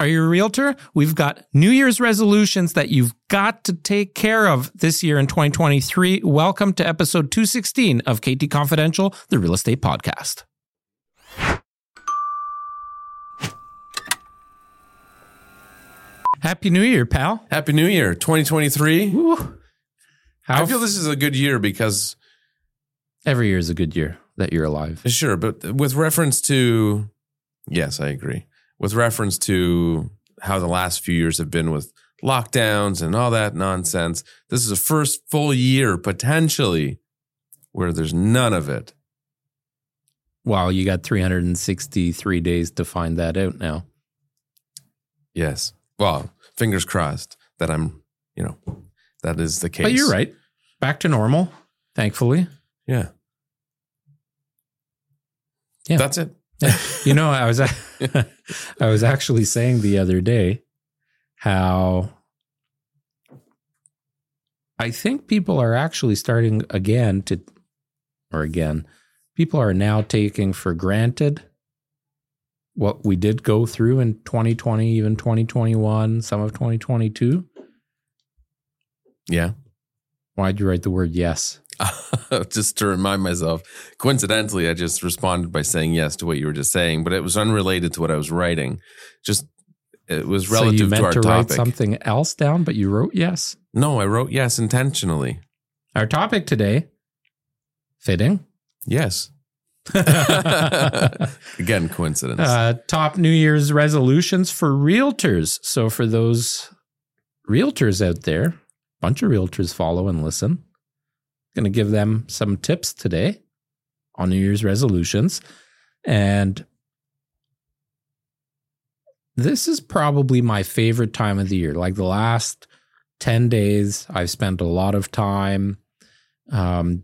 Are you a realtor? We've got New Year's resolutions that you've got to take care of this year in 2023. Welcome to episode 216 of KT Confidential, the real estate podcast. Happy New Year, pal. Happy New Year, 2023. How I feel this is a good year because, every year is a good year that you're alive. sure, but with reference to, yes, I agree. With reference to how the last few years have been with lockdowns and all that nonsense, this is the first full year potentially where there's none of it. Wow, you got 363 days to find that out now. Yes. Well, fingers crossed that I'm, you know, that is the case. But you're right. Back to normal, thankfully. Yeah. Yeah. That's it. you know, I was I was actually saying the other day how I think people are actually starting again to or again, people are now taking for granted what we did go through in 2020, even 2021, some of 2022. Yeah. Why'd you write the word yes? just to remind myself. Coincidentally, I just responded by saying yes to what you were just saying, but it was unrelated to what I was writing. Just it was so you meant to our to write something else down, but you wrote yes. No, I wrote yes intentionally. Our topic today, fitting. Yes. Again, coincidence. Uh, top New Year's resolutions for realtors. So for those realtors out there, bunch of realtors follow and listen. Going to give them some tips today on New Year's resolutions. And this is probably my favorite time of the year. Like the last 10 days, I've spent a lot of time um,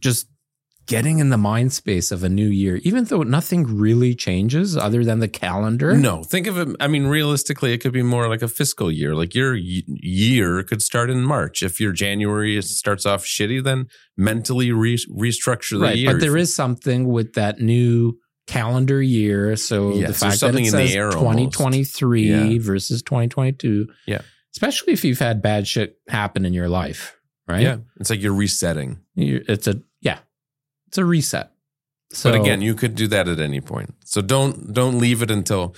just getting in the mind space of a new year, even though nothing really changes other than the calendar. no, think of it. I mean, realistically, it could be more like a fiscal year. Like your year could start in March. If your January starts off shitty, then mentally re- restructure the right. year. But there is something with that new calendar year. So Yes, the fact that it says air 2023 Yeah. versus 2022. Yeah. Especially if you've had bad shit happen in your life, right? Yeah, it's like you're resetting. It's a, it's a reset. So but again, you could do that at any point. So don't don't leave it until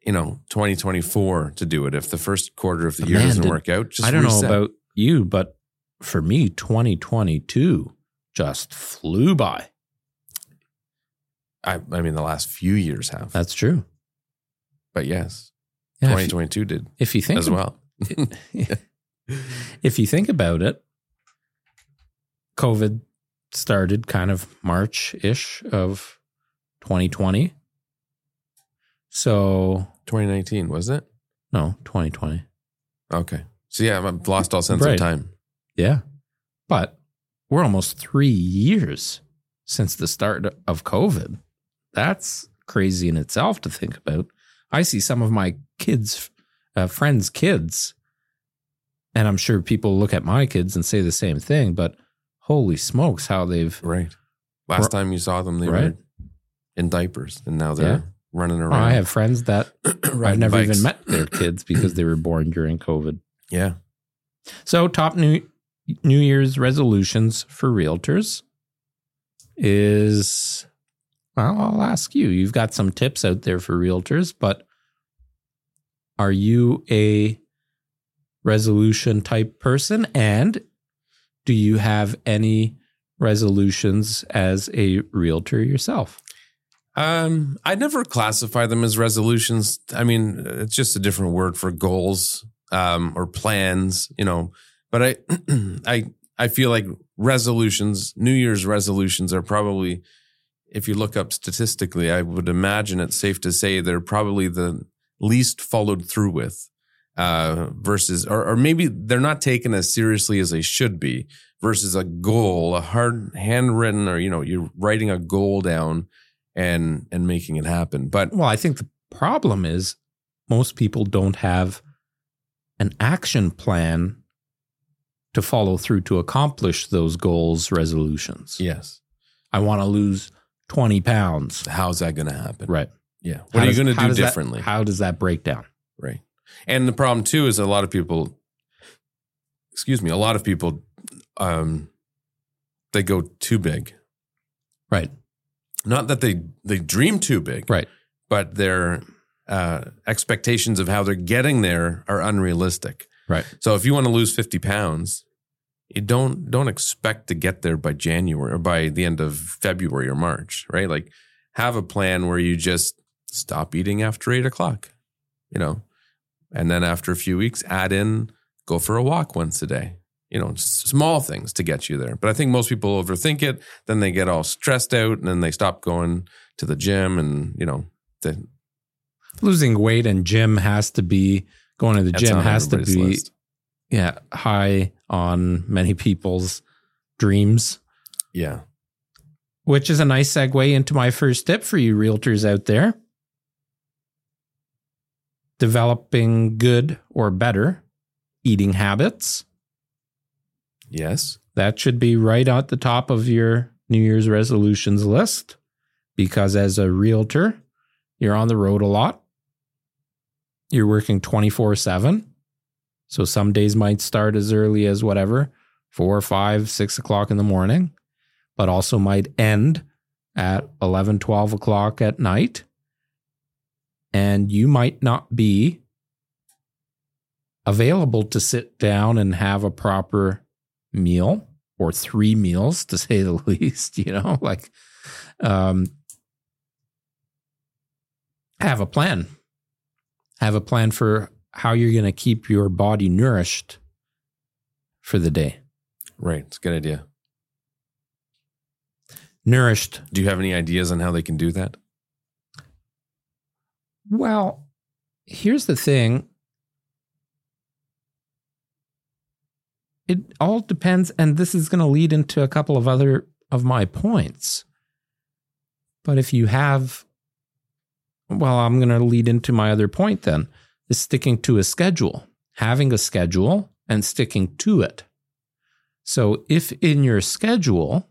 you know 2024 to do it. If the first quarter of the year man, doesn't did- work out, just I don't reset. know about you, but for me, 2022 just flew by. I, I mean, the last few years have, That's true. but yes, Yeah, if, you, 2022 did if you think as well. if you think about it, COVID started kind of March ish of 2020. So, 2019 wasn't it? no, 2020. Okay. So yeah, I've lost all sense Right. of time. Yeah. But we're almost three years since the start of COVID. That's crazy in itself to think about. I see some of my kids, uh, friends' kids, and I'm sure people look at my kids and say the same thing, but holy smokes, how they've. Right. Last time you saw them, they Right. were in diapers, and now they're Yeah. running Oh, around. I have friends that I've never bikes. even met their kids because they were born during COVID. Yeah. So, top new New Year's resolutions for realtors is well, I'll ask you. You've got some tips out there for realtors, but are you a resolution type person? And do you have any resolutions as a realtor yourself? Um, I never classify them as resolutions. I mean, it's just a different word for goals um, or plans, you know. But I, I, I feel like resolutions, New Year's resolutions, are probably, if you look up statistically, I would imagine it's safe to say they're probably the least followed through with. Uh, versus, or, or maybe they're not taken as seriously as they should be. Versus a goal, a hard handwritten, or you know, you're writing a goal down and and making it happen. But Well, I think the problem is most people don't have an action plan to follow through to accomplish those goals, resolutions. yes, I want to lose 20 pounds. how's that going to happen? Right. Yeah. What How are you going to do does that- differently? how does that break down? Right. And the problem too is a lot of people, excuse me, a lot of people, um, they go too big. Right. Not that they they dream too big, Right. but their uh, expectations of how they're getting there are unrealistic. Right. So if you want to lose fifty pounds, you don't don't expect to get there by January or by the end of February or March, right? Like have a plan where you just stop eating after eight o'clock, you know, and then after a few weeks, add in go for a walk once a day. You know, small things to get you there. But I think most people overthink it. Then they get all stressed out, and then they stop going to the gym, and you know, the, Losing weight and gym has to be going to the gym has to be list. yeah high on many people's dreams. Yeah. which is a nice segue into my first tip for you realtors out there. Developing good or better eating habits. Yes. That should be right at the top of your New Year's resolutions list because as a realtor, you're on the road a lot. You're working 24 7. So some days might start as early as whatever, four, five, six o'clock in the morning, but also might end at 11, 12 o'clock at night. And you might not be available to sit down and have a proper meal or three meals to say the least, you know, like um have a plan. Have a plan for how you're going to keep your body nourished for the day. Right. It's a good idea. Nourished. Do you have any ideas on how they can do that? Well, here's the thing. It all depends, and this is going to lead into a couple of other of my points. But if you have, well, I'm going to lead into my other point then is sticking to a schedule, having a schedule and sticking to it. So if in your schedule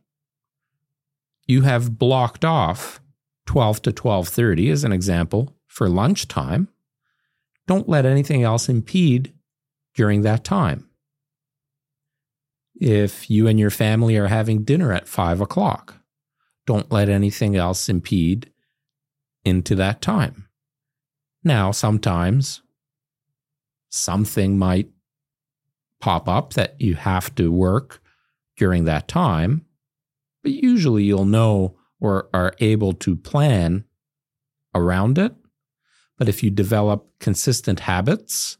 you have blocked off 12 to 12:30 as an example for lunchtime, don't let anything else impede during that time. If you and your family are having dinner at five o'clock, don't let anything else impede into that time. Now, sometimes something might pop up that you have to work during that time, but usually you'll know or are able to plan around it. But if you develop consistent habits,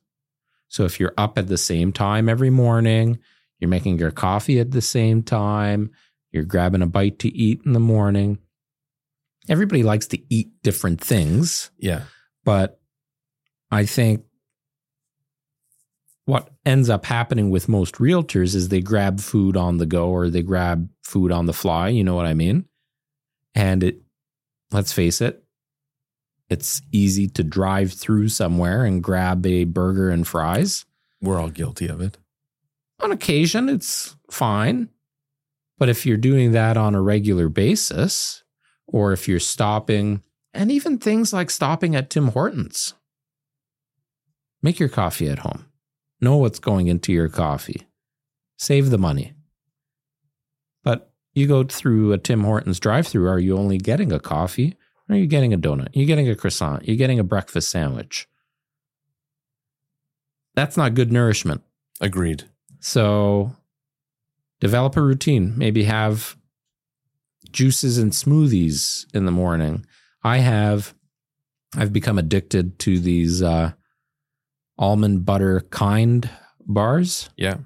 so if you're up at the same time every morning, you're making your coffee at the same time, you're grabbing a bite to eat in the morning. Everybody likes to eat different things, Yeah. but I think what ends up happening with most realtors is they grab food on the go or they grab food on the fly, you know what I mean? And it let's face it, it's easy to drive through somewhere and grab a burger and fries. We're all guilty of it. On occasion, it's fine. But if you're doing that on a regular basis, or if you're stopping, and even things like stopping at Tim Hortons, make your coffee at home. Know what's going into your coffee. Save the money. But you go through a Tim Hortons drive through, are you only getting a coffee? Are you getting a donut? You're getting a croissant. You're getting a breakfast sandwich. That's not good nourishment. Agreed. So develop a routine. Maybe have juices and smoothies in the morning. I have I've become addicted to these uh, almond butter kind bars. Yeah.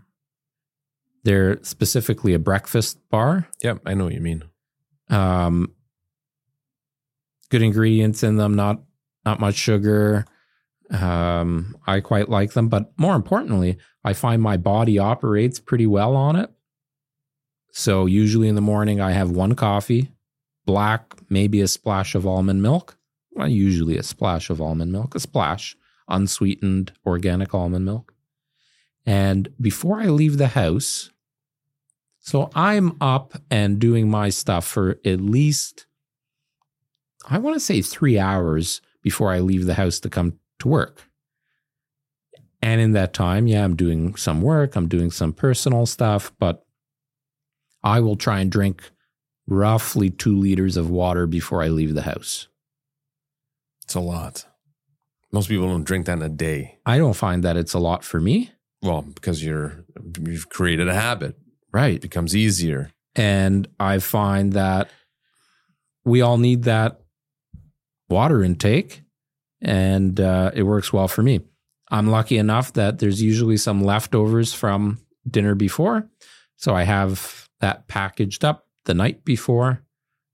They're specifically a breakfast bar. Yep. I know what you mean. Um, good ingredients in them, not not much sugar. Um, I quite like them, but more importantly, I find my body operates pretty well on it. So usually in the morning, I have one coffee, black, maybe a splash of almond milk. Well, usually a splash of almond milk, a splash, unsweetened organic almond milk. And before I leave the house, so I'm up and doing my stuff for at least I want to say three hours before I leave the house to come to work. And in that time, yeah, I'm doing some work, I'm doing some personal stuff, but I will try and drink roughly two liters of water before I leave the house. It's a lot. Most people don't drink that in a day. I don't find that it's a lot for me. Well, because you're you've created a habit. Right. It becomes easier. And I find that we all need that water intake, and uh, it works well for me. I'm lucky enough that there's usually some leftovers from dinner before. So I have that packaged up the night before,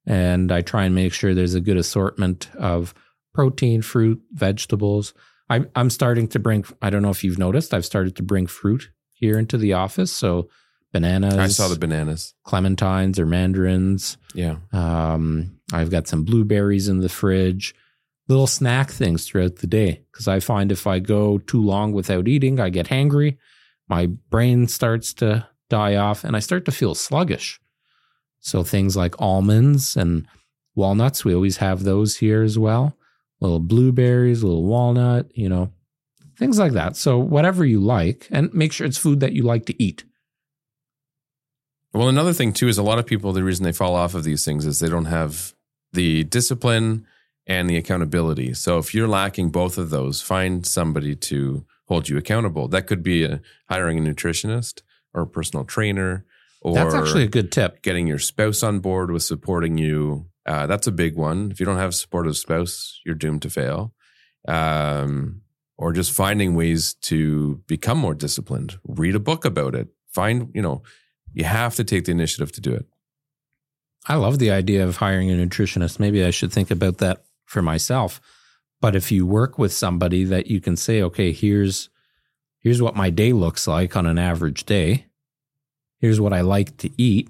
and I try and make sure there's a good assortment of protein, fruit, vegetables. I, I'm starting to bring, I don't know if you've noticed, I've started to bring fruit here into the office. So bananas. I saw the bananas. clementines or mandarins. Yeah. Um, I've got some blueberries in the fridge, little snack things throughout the day. Because I find if I go too long without eating, I get hangry. My brain starts to die off and I start to feel sluggish. So things like almonds and walnuts, we always have those here as well. Little blueberries, little walnut, you know, things like that. So whatever you like, and make sure it's food that you like to eat. Well, another thing too is a lot of people, the reason they fall off of these things is they don't have the discipline and the accountability. So if you're lacking both of those, find somebody to hold you accountable. That could be a, hiring a nutritionist or a personal trainer or That's actually a good tip. getting your spouse on board with supporting you. Uh, that's a big one. If you don't have a supportive spouse, you're doomed to fail. Um, or just finding ways to become more disciplined. Read a book about it. Find, you know, you have to take the initiative to do it. I love the idea of hiring a nutritionist. Maybe I should think about that for myself. But if you work with somebody that you can say, okay, here's here's what my day looks like on an average day. Here's what I like to eat.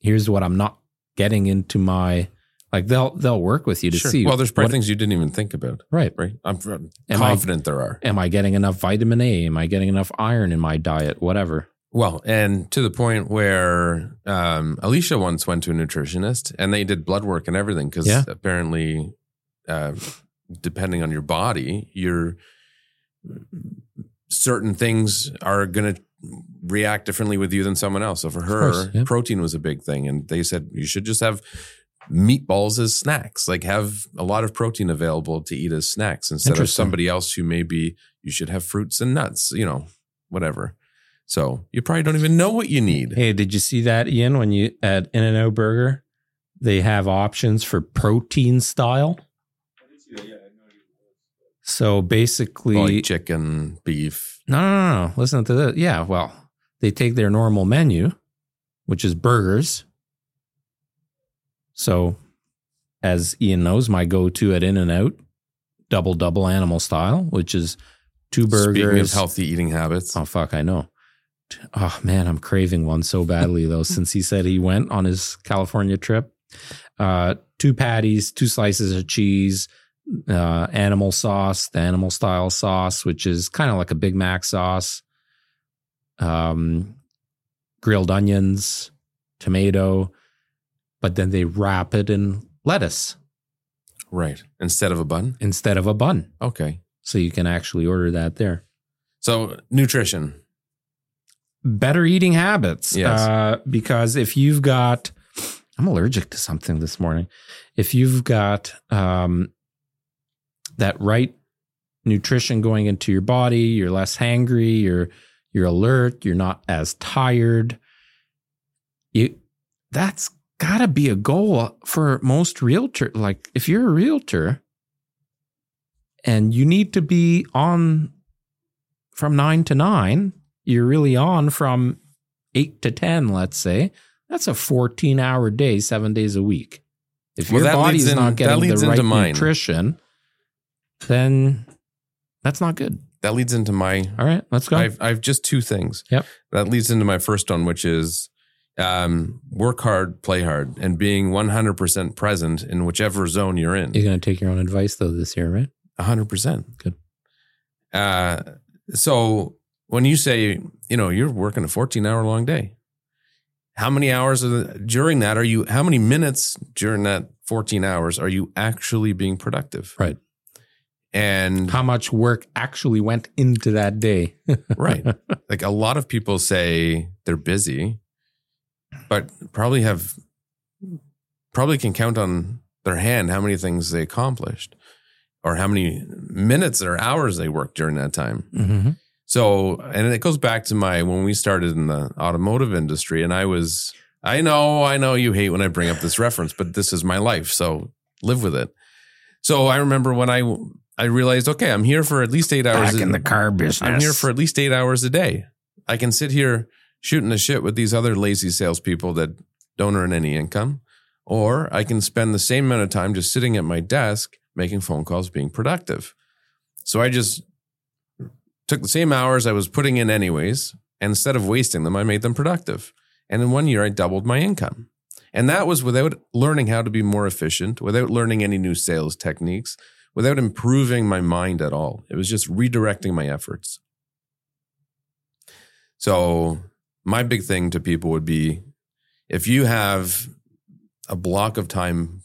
Here's what I'm not getting into my like they'll they'll work with you to see Well, there's probably what- things you didn't even think about, right. right? I'm I'm Am I- confident there are. Am I getting enough vitamin A? Am I getting enough iron in my diet? Whatever. Well, and to the point where um, Alicia once went to a nutritionist and they did blood work and everything because Yeah. apparently, uh, depending on your body, your certain things are going to react differently with you than someone else. So for her, course, yeah. protein was a big thing, and they said you should just have meatballs as snacks, like have a lot of protein available to eat as snacks instead of somebody else who maybe you should have fruits and nuts, you know, whatever. So you probably don't even know what you need. Hey, did you see that, Ian? When you at In and Out Burger, they have options for protein style. So basically, Like chicken, beef. no, no, no, no. Listen to this. Yeah, well, they take their normal menu, which is burgers. So, as Ian knows, my go-to at In and Out, double double animal style, which is two burgers. Speaking of healthy eating habits, Oh fuck, I know. Oh man, I'm craving one so badly though. since he said he went on his California trip, uh, two patties, two slices of cheese, uh, animal sauce, the animal style sauce, which is kind of like a Big Mac sauce, um, grilled onions, tomato, but then they wrap it in lettuce right? Instead of a bun. instead of a bun, Okay. so you can actually order that there. So nutrition. Better eating habits. Yes. Uh, because if you've got, I'm allergic to something this morning. If you've got um, that right nutrition going into your body, you're less hangry, you're you're alert, you're not as tired. You that's got to be a goal for most realtor. Like if you're a realtor and you need to be on from nine to nine, you're really on from eight to 10, let's say. That's a 14 hour day, seven days a week. If Well, your body's in- not getting the right nutrition, then that's not good. That leads into my All right, let's go. I've I've just two things. Yep. That leads into my first one, which is um, work hard, play hard, and being 100% present in whichever zone you're in. You're going to take your own advice, though, this year, right? 100%. Good. Uh, so when you say, you know, you're working a 14 hour long day, how many hours of the, during that are you, how many minutes during that 14 hours are you actually being productive? Right. And How much work actually went into that day? right. Like a lot of people say they're busy, but probably have, probably can count on their hand how many things they accomplished or how many minutes or hours they worked during that time. Mm-hmm. So, and it goes back to my when we started in the automotive industry, and I was, I know, I know you hate when I bring up this reference, but this is my life, so live with it. So I remember when I I realized, okay, I'm here for at least eight hours. Back in a- the car business. I'm here for at least eight hours a day. I can sit here shooting the shit with these other lazy salespeople that don't earn any income, or I can spend the same amount of time just sitting at my desk making phone calls, being productive. So I just took the same hours I was putting in anyways, and instead of wasting them, I made them productive. And in one year, I doubled my income. And that was without learning how to be more efficient, without learning any new sales techniques, without improving my mind at all. It was just redirecting my efforts. So, my big thing to people would be if you have a block of time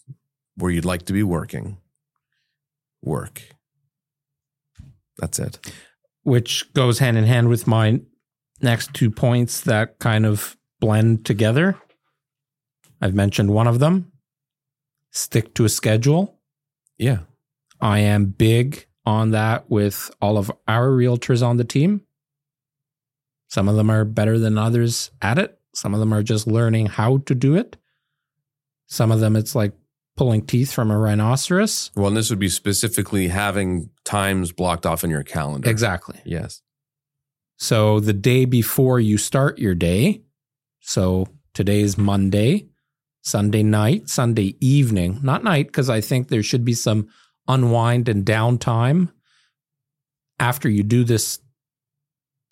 where you'd like to be working, work. That's it. Which goes hand in hand with my next two points that kind of blend together. I've mentioned one of them stick to a schedule. Yeah. I am big on that with all of our realtors on the team. Some of them are better than others at it. Some of them are just learning how to do it. Some of them, it's like pulling teeth from a rhinoceros. Well, and this would be specifically having times blocked off in your calendar. Exactly. Yes. So the day before you start your day, so today's Monday, Sunday night, Sunday evening, not night, because I think there should be some unwind and downtime after you do this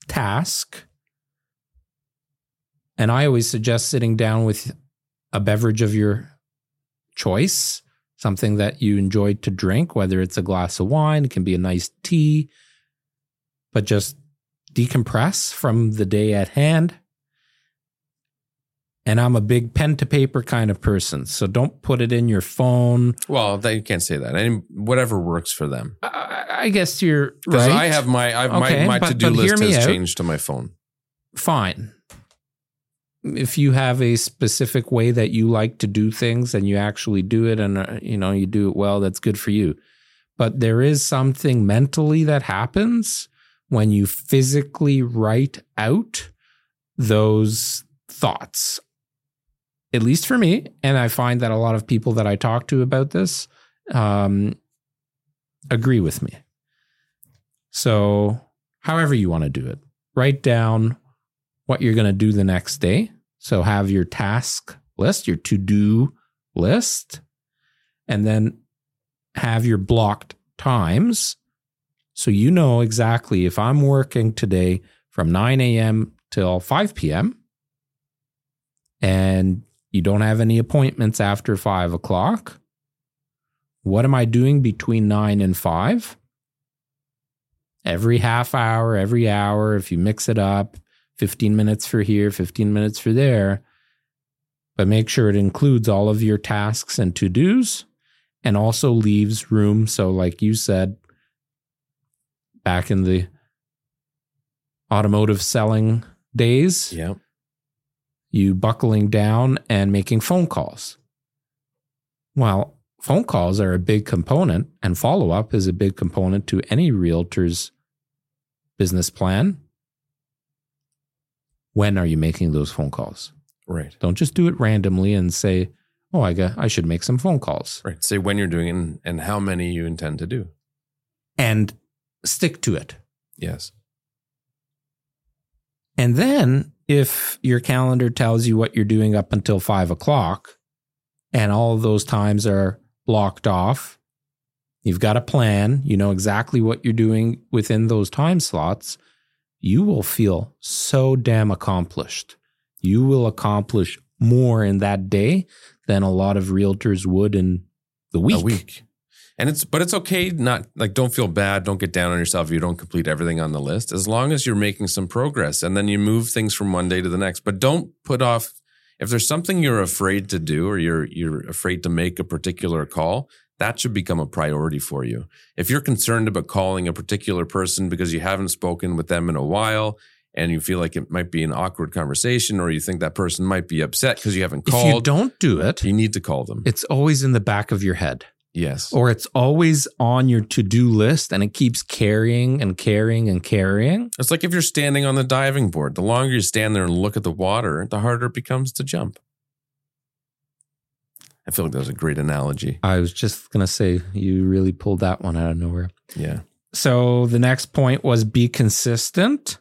task. And I always suggest sitting down with a beverage of your choice, something that you enjoy to drink, whether it's a glass of wine, it can be a nice tea, but just decompress from the day at hand. And I'm a big pen to paper kind of person. So don't put it in your phone. Well, they you can't say that. And whatever works for them. I, I guess you're right. I have my I, Okay, my my to do list has out. changed to my phone. fine. If you have a specific way that you like to do things and you actually do it and uh, you know you do it well, that's good for you. But there is something mentally that happens when you physically write out those thoughts. At least for me, and I find that a lot of people that I talk to about this um, agree with me. So, however you want to do it, write down what you're going to do the next day. So have your task list, your to do list, and then have your blocked times. So you know exactly if I'm working today from 9 a.m. till 5 p.m. and you don't have any appointments after 5 o'clock, what am I doing between 9 and 5? Every half hour, every hour, if you mix it up, 15 minutes for here, 15 minutes for there. But make sure it includes all of your tasks and to dos and also leaves room. So, like you said, back in the automotive selling days, Yeah. you buckling down and making phone calls. Well, phone calls are a big component, and follow up is a big component to any realtor's business plan. When are you making those phone calls? Right. Don't just do it randomly and say, "Oh, I got I should make some phone calls." Right. Say when you're doing it and, and how many you intend to do. And stick to it. Yes. And then if your calendar tells you what you're doing up until five o'clock and all of those times are blocked off, you've got a plan, you know exactly what you're doing within those time slots, you will feel so damn accomplished. You will accomplish more in that day than a lot of realtors would in the week. A week. And it's but it's okay not like don't feel bad, don't get down on yourself you don't complete everything on the list as long as you're making some progress and then you move things from one day to the next. But don't put off If there's something you're afraid to do or you're you're afraid to make a particular call, that should become a priority for you. If you're concerned about calling a particular person because you haven't spoken with them in a while and you feel like it might be an awkward conversation or you think that person might be upset because you haven't called. If you don't do it, you need to call them. it's always in the back of your head. yes. or it's always on your to-do list and it keeps carrying and carrying and carrying It's like if you're standing on the diving board, the longer you stand there and look at the water, the harder it becomes to jump. I feel like that was a great analogy. i was just going to say you really pulled that one out of nowhere Yeah. so the next point was be consistent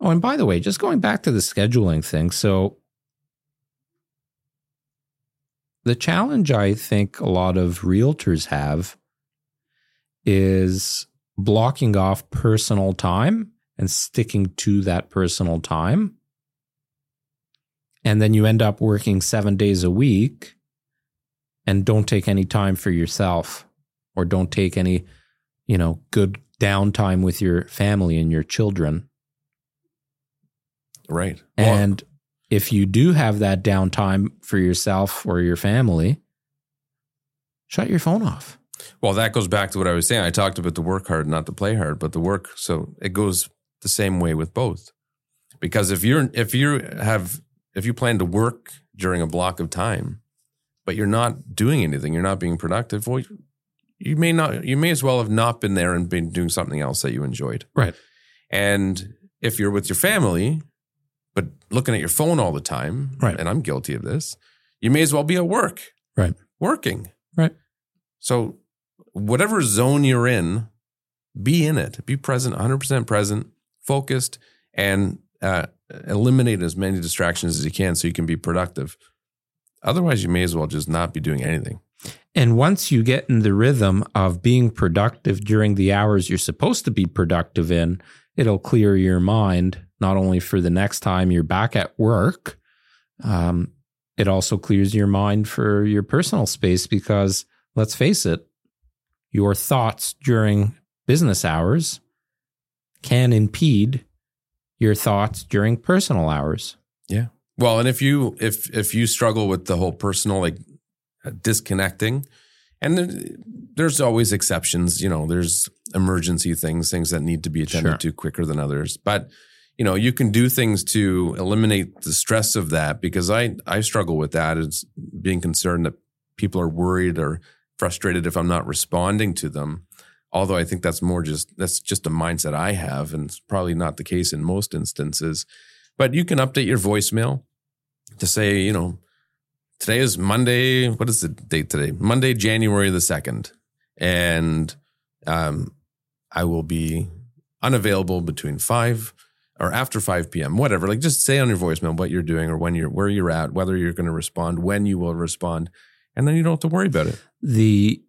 oh and by the way just going back to the scheduling thing so the challenge i think a lot of realtors have is blocking off personal time and sticking to that personal time and then you end up working seven days a week and don't take any time for yourself or don't take any you know good downtime with your family and your children Right. Well, and if you do have that downtime for yourself or your family shut your phone off well, that goes back to what I was saying. I talked about the work hard, not the play hard, but the work. So it goes the same way with both. Because if you're if you have if you plan to work during a block of time, but you're not doing anything, you're not being productive, well, you may not you may as well have not been there and been doing something else that you enjoyed. Right. And if you're with your family, but looking at your phone all the time, Right. and I'm guilty of this, you may as well be at work. Right. Working. Right. So whatever zone you're in, be in it. Be present, 100% present, focused, and uh, eliminate as many distractions as you can so you can be productive. Otherwise, you may as well just not be doing anything. And once you get in the rhythm of being productive during the hours you're supposed to be productive in, it'll clear your mind, not only for the next time you're back at work, um, it also clears your mind for your personal space because let's face it, your thoughts during business hours can impede your thoughts during personal hours. Yeah. Well, and if you if if you struggle with the whole personal like uh, disconnecting, and there's always exceptions, you know, there's emergency things, things that need to be attended Sure. to quicker than others, but you know, you can do things to eliminate the stress of that because I I struggle with that is being concerned that people are worried or frustrated if I'm not responding to them. Although I think that's more just that's just a mindset I have, and it's probably not the case in most instances. But you can update your voicemail to say, you know, today is Monday. What is the date today? Monday, January the 2nd. And um, I will be unavailable between 5 or after 5 p.m., whatever. Like just say on your voicemail what you're doing or when you're, where you're at, whether you're going to respond, when you will respond. And then you don't have to worry about it. the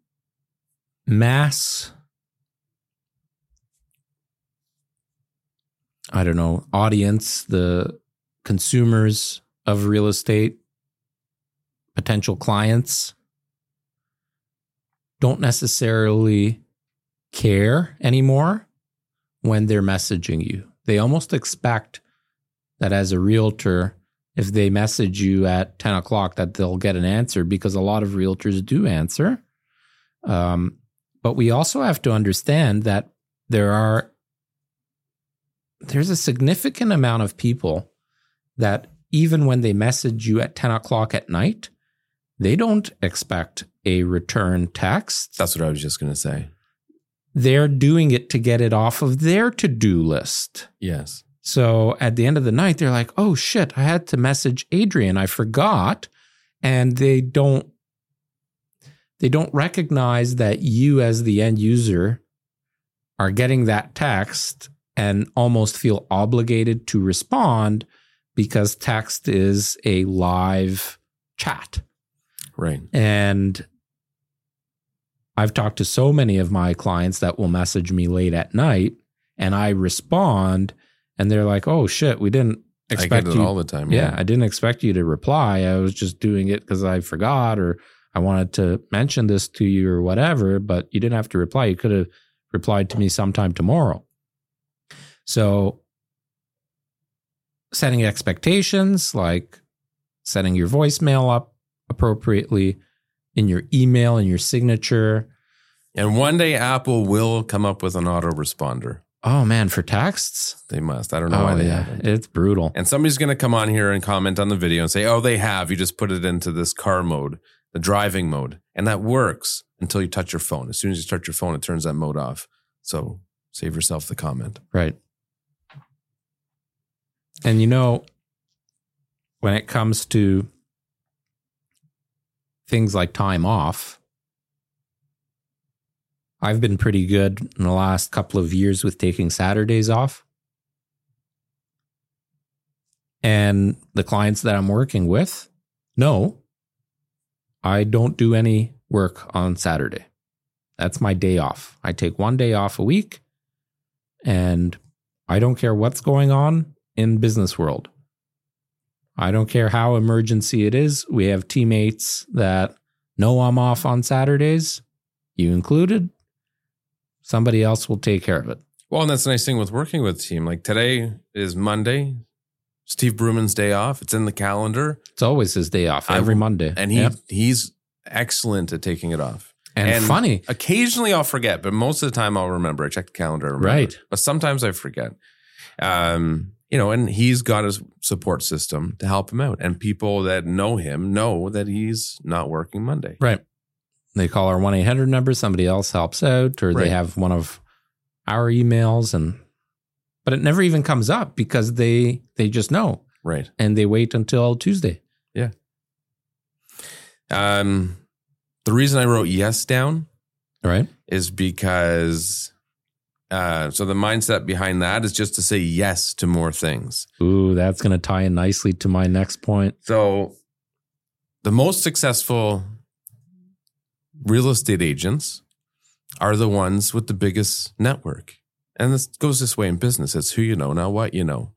mass i don't know audience the consumers of real estate potential clients don't necessarily care anymore when they're messaging you. They almost expect that as a realtor if they message you at 10 o'clock that they'll get an answer because a lot of realtors do answer. Um, but we also have to understand that there are there's a significant amount of people that even when they message you at 10 o'clock at night they don't expect a return text That's what I was just going to say. they're doing it to get it off of their to-do list Yes. so at the end of the night, they're like, oh shit, I had to message Adrian. I forgot. And they don't they don't recognize that you as the end user are getting that text and almost feel obligated to respond because text is a live chat. Right. And I've talked to so many of my clients that will message me late at night and I respond and they're like, "Oh shit, we didn't I expect you all the time. yeah, I didn't expect you to reply. I was just doing it cuz I forgot or I wanted to mention this to you or whatever, but you didn't have to reply. You could have replied to me sometime tomorrow." So setting expectations like setting your voicemail up appropriately in your email and your signature. And one day Apple will come up with an autoresponder. Oh man, for texts? They must. I don't know Oh why they yeah, haven't. it's brutal. And somebody's going to come on here and comment on the video and say, oh, they have. You just put it into this car mode, the driving mode. And that works until you touch your phone. As soon as you touch your phone, it turns that mode off. So save yourself the comment. Right. And you know, when it comes to things like time off, I've been pretty good in the last couple of years with taking Saturdays off. And the clients that I'm working with know I don't do any work on Saturday. That's my day off. I take one day off a week and I don't care what's going on in business world. I don't care how emergency it is. We have teammates that know I'm off on Saturdays, you included. Somebody else will take care of it. Well, and that's the nice thing with working with a team. Like today is Monday, Steve Bruman's day off. It's in the calendar. It's always his day off every Monday. And he Yep. he's excellent at taking it off. and, and- funny, Occasionally I'll forget, but most of the time I'll remember. I check the calendar. Right. But sometimes I forget. Um, you know, and he's got his support system to help him out. And people that know him know that he's not working Monday. right? They call our one eight hundred number. Somebody else helps out, or Right. they have one of our emails, and but it never even comes up because they they just know Right. and they wait until Tuesday. Yeah um, the reason I wrote yes down Right? is because uh, so the mindset behind that is just to say yes to more things. Ooh, that's going to tie in nicely to my next point. So the most successful real estate agents are the ones with the biggest network. And this goes this way in business. It's who you know, not what you know.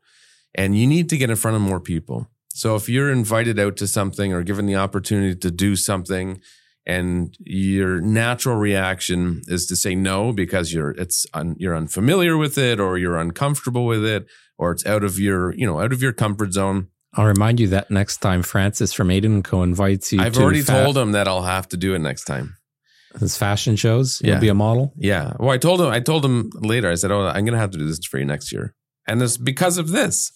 And you need to get in front of more people. So if you're invited out to something or given the opportunity to do something and your natural reaction is to say no because you're it's un, you're unfamiliar with it or you're uncomfortable with it or it's out of your, you know, out of your comfort zone, I'll remind you that next time Francis from Aiden Co invites you I've already fa- told him that I'll have to do it next time. his fashion shows, you'll be a model. Yeah. Well, I told him. I told him later. I said, "Oh, I'm going to have to do this for you next year," and it's because of this,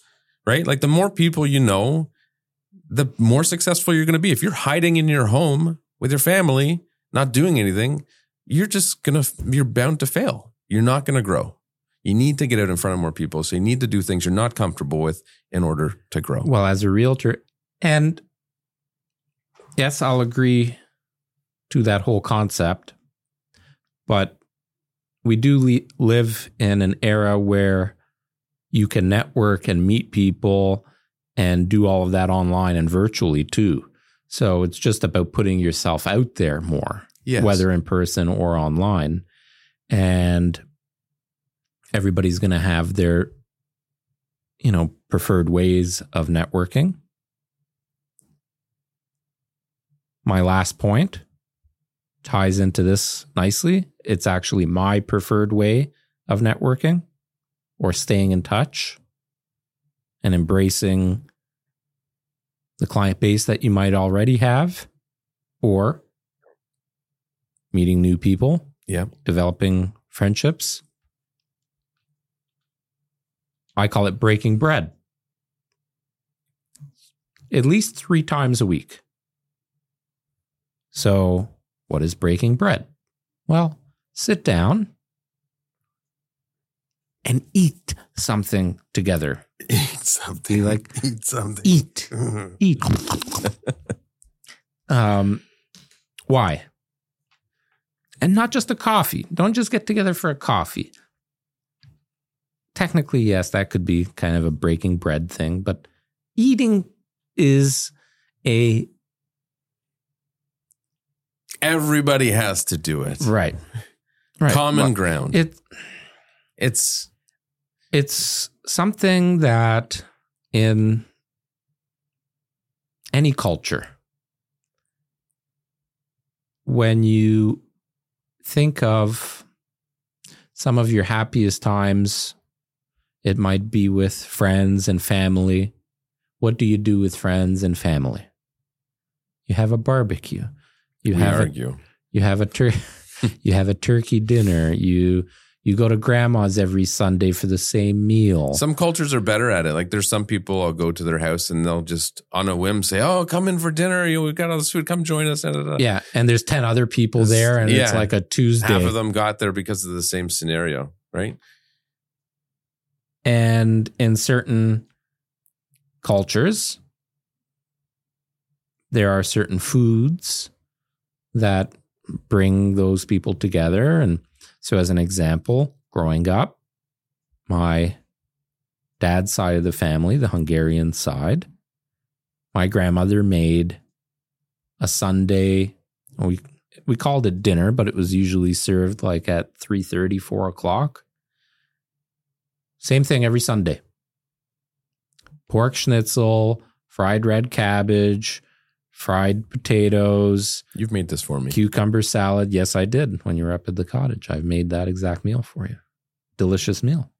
right? Like the more people you know, the more successful you're going to be. If you're hiding in your home with your family, not doing anything, you're just gonna you're bound to fail. You're not going to grow. You need to get out in front of more people. So you need to do things you're not comfortable with in order to grow. Well, as a realtor, and yes, I'll agree to that whole concept, but we do le- live in an era where you can network and meet people and do all of that online and virtually too. So it's just about putting yourself out there more. Yes. whether in person or online. And everybody's going to have their, you know, preferred ways of networking. My last point ties into this nicely. It's actually my preferred way of networking or staying in touch and embracing the client base that you might already have or meeting new people, Yeah. developing friendships. I call it breaking bread. At least three times a week. So, what is breaking bread? Well, sit down and eat something together. Eat something. Like- eat something. Eat, eat. um, why? And not just a coffee. Don't just get together for a coffee. Technically, yes, that could be kind of a breaking bread thing, but eating is a Everybody has to do it. right, right. Common Well, ground. It it's it's something that in any culture when you think of some of your happiest times it might be with friends and family what do you do with friends and family? You have a barbecue. You we have a, argue. you have a tur- you have a turkey dinner. You you go to grandma's every Sunday for the same meal. Some cultures are better at it. Like there's some people I'll go to their house and they'll just on a whim say, "Oh, come in for dinner. You we got all this food. Come join us." Da, da, da. yeah, and there's ten other people It's- there, and it's yeah. like a Tuesday. Half of them got there because of the same scenario, right? And in certain cultures, there are certain foods that bring those people together. And so, as an example, growing up, my dad's side of the family, the Hungarian side, my grandmother made a Sunday. We we called it dinner, but it was usually served like at 3 30, 4 o'clock. Same thing every Sunday. Pork schnitzel, fried red cabbage, fried potatoes, You've made this for me. cucumber salad. Yes, I did when you were up at the cottage. I've made that exact meal for you. Delicious meal.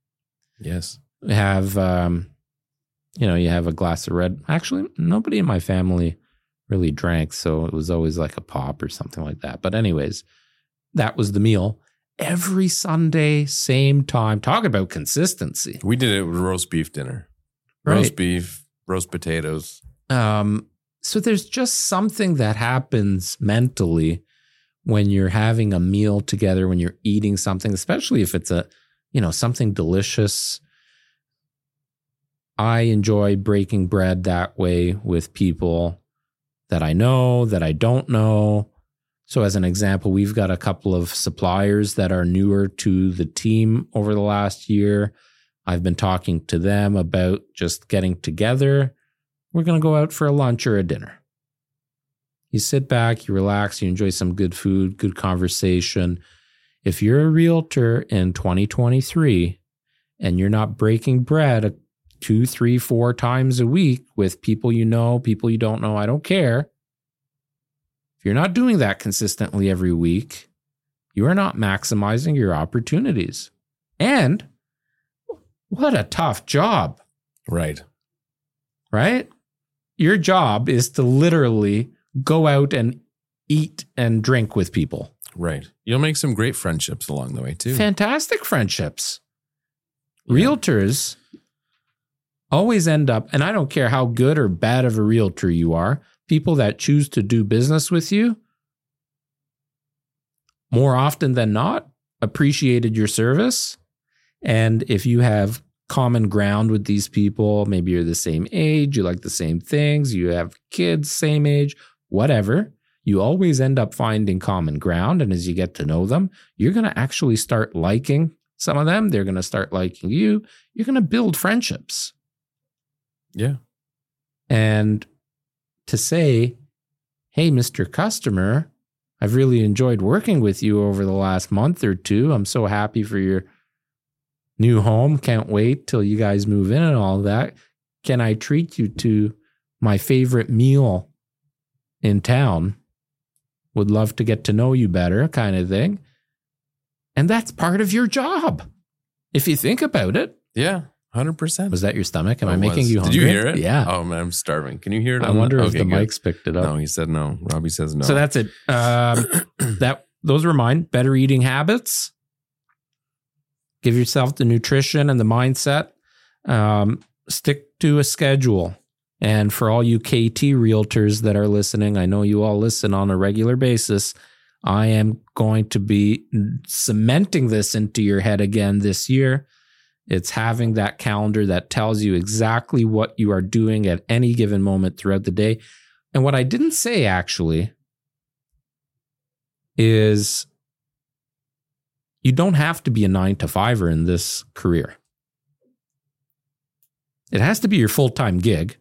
Yes. We have um, you know, you have a glass of red. Actually, nobody in my family really drank, so it was always like a pop or something like that. But anyways, that was the meal. Every Sunday, same time. Talk about consistency. We did it with roast beef dinner. Right. Roast beef, roast potatoes. Um, so there's just something that happens mentally when you're having a meal together, when you're eating something, especially if it's a, you know, something delicious. I enjoy breaking bread that way with people that I know, that I don't know. So, as an example, we've got a couple of suppliers that are newer to the team over the last year. I've been talking to them about just getting together. We're going to go out for a lunch or a dinner. You sit back, you relax, you enjoy some good food, good conversation. If you're a realtor in 2023 and you're not breaking bread two, three, four times a week with people you know, people you don't know, I don't care. If you're not doing that consistently every week, you are not maximizing your opportunities. And what a tough job, Right. right? Your job is to literally go out and eat and drink with people. Right. You'll make some great friendships along the way too. Fantastic friendships. Yeah. Realtors always end up, and I don't care how good or bad of a realtor you are, people that choose to do business with you more often than not appreciated your service. And if you have common ground with these people, maybe you're the same age, you like the same things, you have kids, same age, whatever, you always end up finding common ground. And as you get to know them, you're going to actually start liking some of them. They're going to start liking you. You're going to build friendships. Yeah. And to say, hey, Mr. Customer, I've really enjoyed working with you over the last month or two. I'm so happy for your new home. Can't wait till you guys move in and all that. Can I treat you to my favorite meal in town? Would love to get to know you better, kind of thing. And that's part of your job. If you think about it, Yeah. Hundred percent. was that your stomach? Am I making you Did you hear it? Yeah. Oh man, I'm starving. Can you hear it? I on wonder if okay, the good. mics picked it up. No, he said no. Robbie says no. So that's it. Um, that those were mine. Better eating habits. Give yourself the nutrition and the mindset. Um, stick to a schedule. And for all you KT realtors that are listening, I know you all listen on a regular basis. I am going to be cementing this into your head again this year. It's having that calendar that tells you exactly what you are doing at any given moment throughout the day. And what I didn't say actually is you don't have to be a nine to fiver in this career. It has to be your full time gig.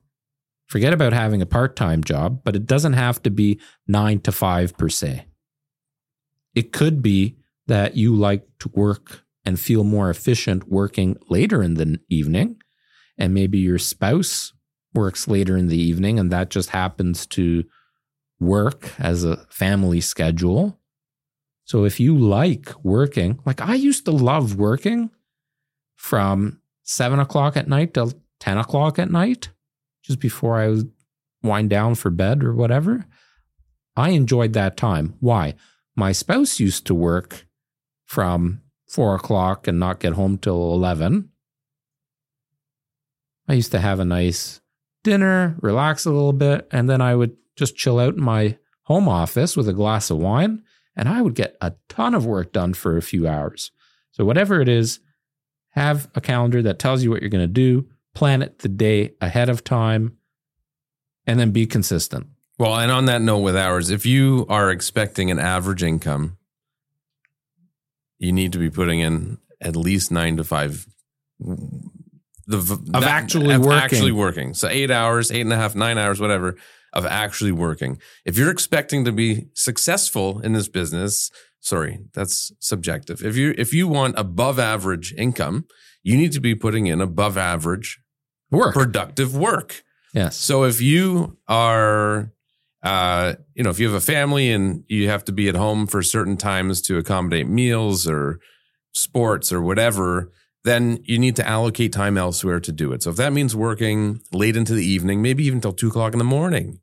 Forget about having a part time job, but it doesn't have to be nine to five per se. It could be that you like to work and feel more efficient working later in the evening, and maybe your spouse works later in the evening, and that just happens to work as a family schedule. So if you like working, like I used to love working from seven o'clock at night till 10 o'clock at night, just before I was wind down for bed or whatever. I enjoyed that time. Why? My spouse used to work from four o'clock and not get home till 11. I used to have a nice dinner, relax a little bit, and then I would just chill out in my home office with a glass of wine, and I would get a ton of work done for a few hours. So, whatever it is, have a calendar that tells you what you're going to do, plan it the day ahead of time, and then be consistent. Well, and on that note with hours, if you are expecting an average income, you need to be putting in at least nine to five the of actually working. actually working. So eight hours, eight and a half, nine hours, whatever of actually working. If you're expecting to be successful in this business, sorry, that's subjective. If you if you want above average income, you need to be putting in above average work, productive work. Yes. So if you are uh, you know, if you have a family and you have to be at home for certain times to accommodate meals or sports or whatever, then you need to allocate time elsewhere to do it. So if that means working late into the evening, maybe even till two o'clock in the morning,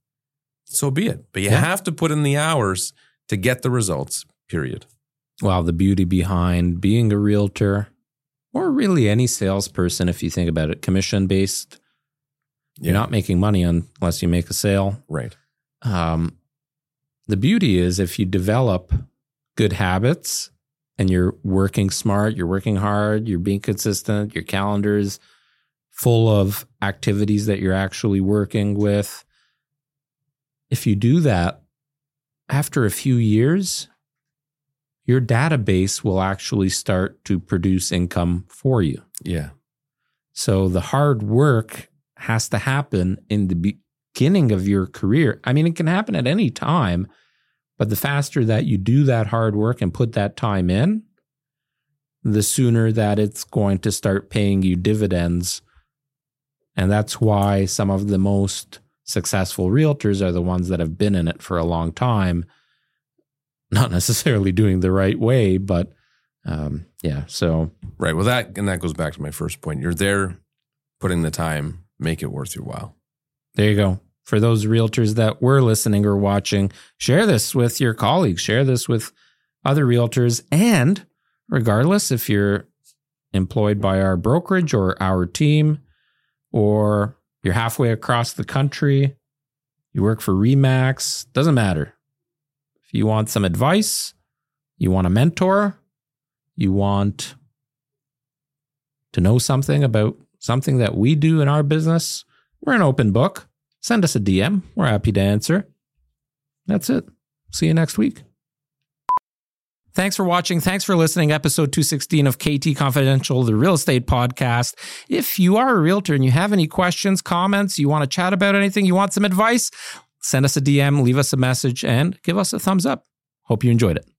so be it. But you yeah. have to put in the hours to get the results, period. Well, the beauty behind being a realtor or really any salesperson, if you think about it, commission based, yeah. you're not making money unless you make a sale. Right. Um, the beauty is if you develop good habits and you're working smart, you're working hard, you're being consistent, your calendar's full of activities that you're actually working with. If you do that, after a few years, your database will actually start to produce income for you. Yeah. So the hard work has to happen in the beginning of your career. I mean, it can happen at any time, but the faster that you do that hard work and put that time in, the sooner that it's going to start paying you dividends. And that's why some of the most successful realtors are the ones that have been in it for a long time, not necessarily doing the right way, but um, yeah. So, right. Well, that, and that goes back to my first point. You're there putting the time, make it worth your while. There you go. For those realtors that were listening or watching, share this with your colleagues, share this with other realtors. And regardless if you're employed by our brokerage or our team, or you're halfway across the country, you work for Remax, doesn't matter. If you want some advice, you want a mentor, you want to know something about something that we do in our business, we're an open book. Send us a DM. We're happy to answer. That's it. See you next week. Thanks for watching. Thanks for listening. Episode 216 of KT Confidential, the real estate podcast. If you are a realtor and you have any questions, comments, you want to chat about anything, you want some advice, send us a DM, leave us a message, and give us a thumbs up. Hope you enjoyed it.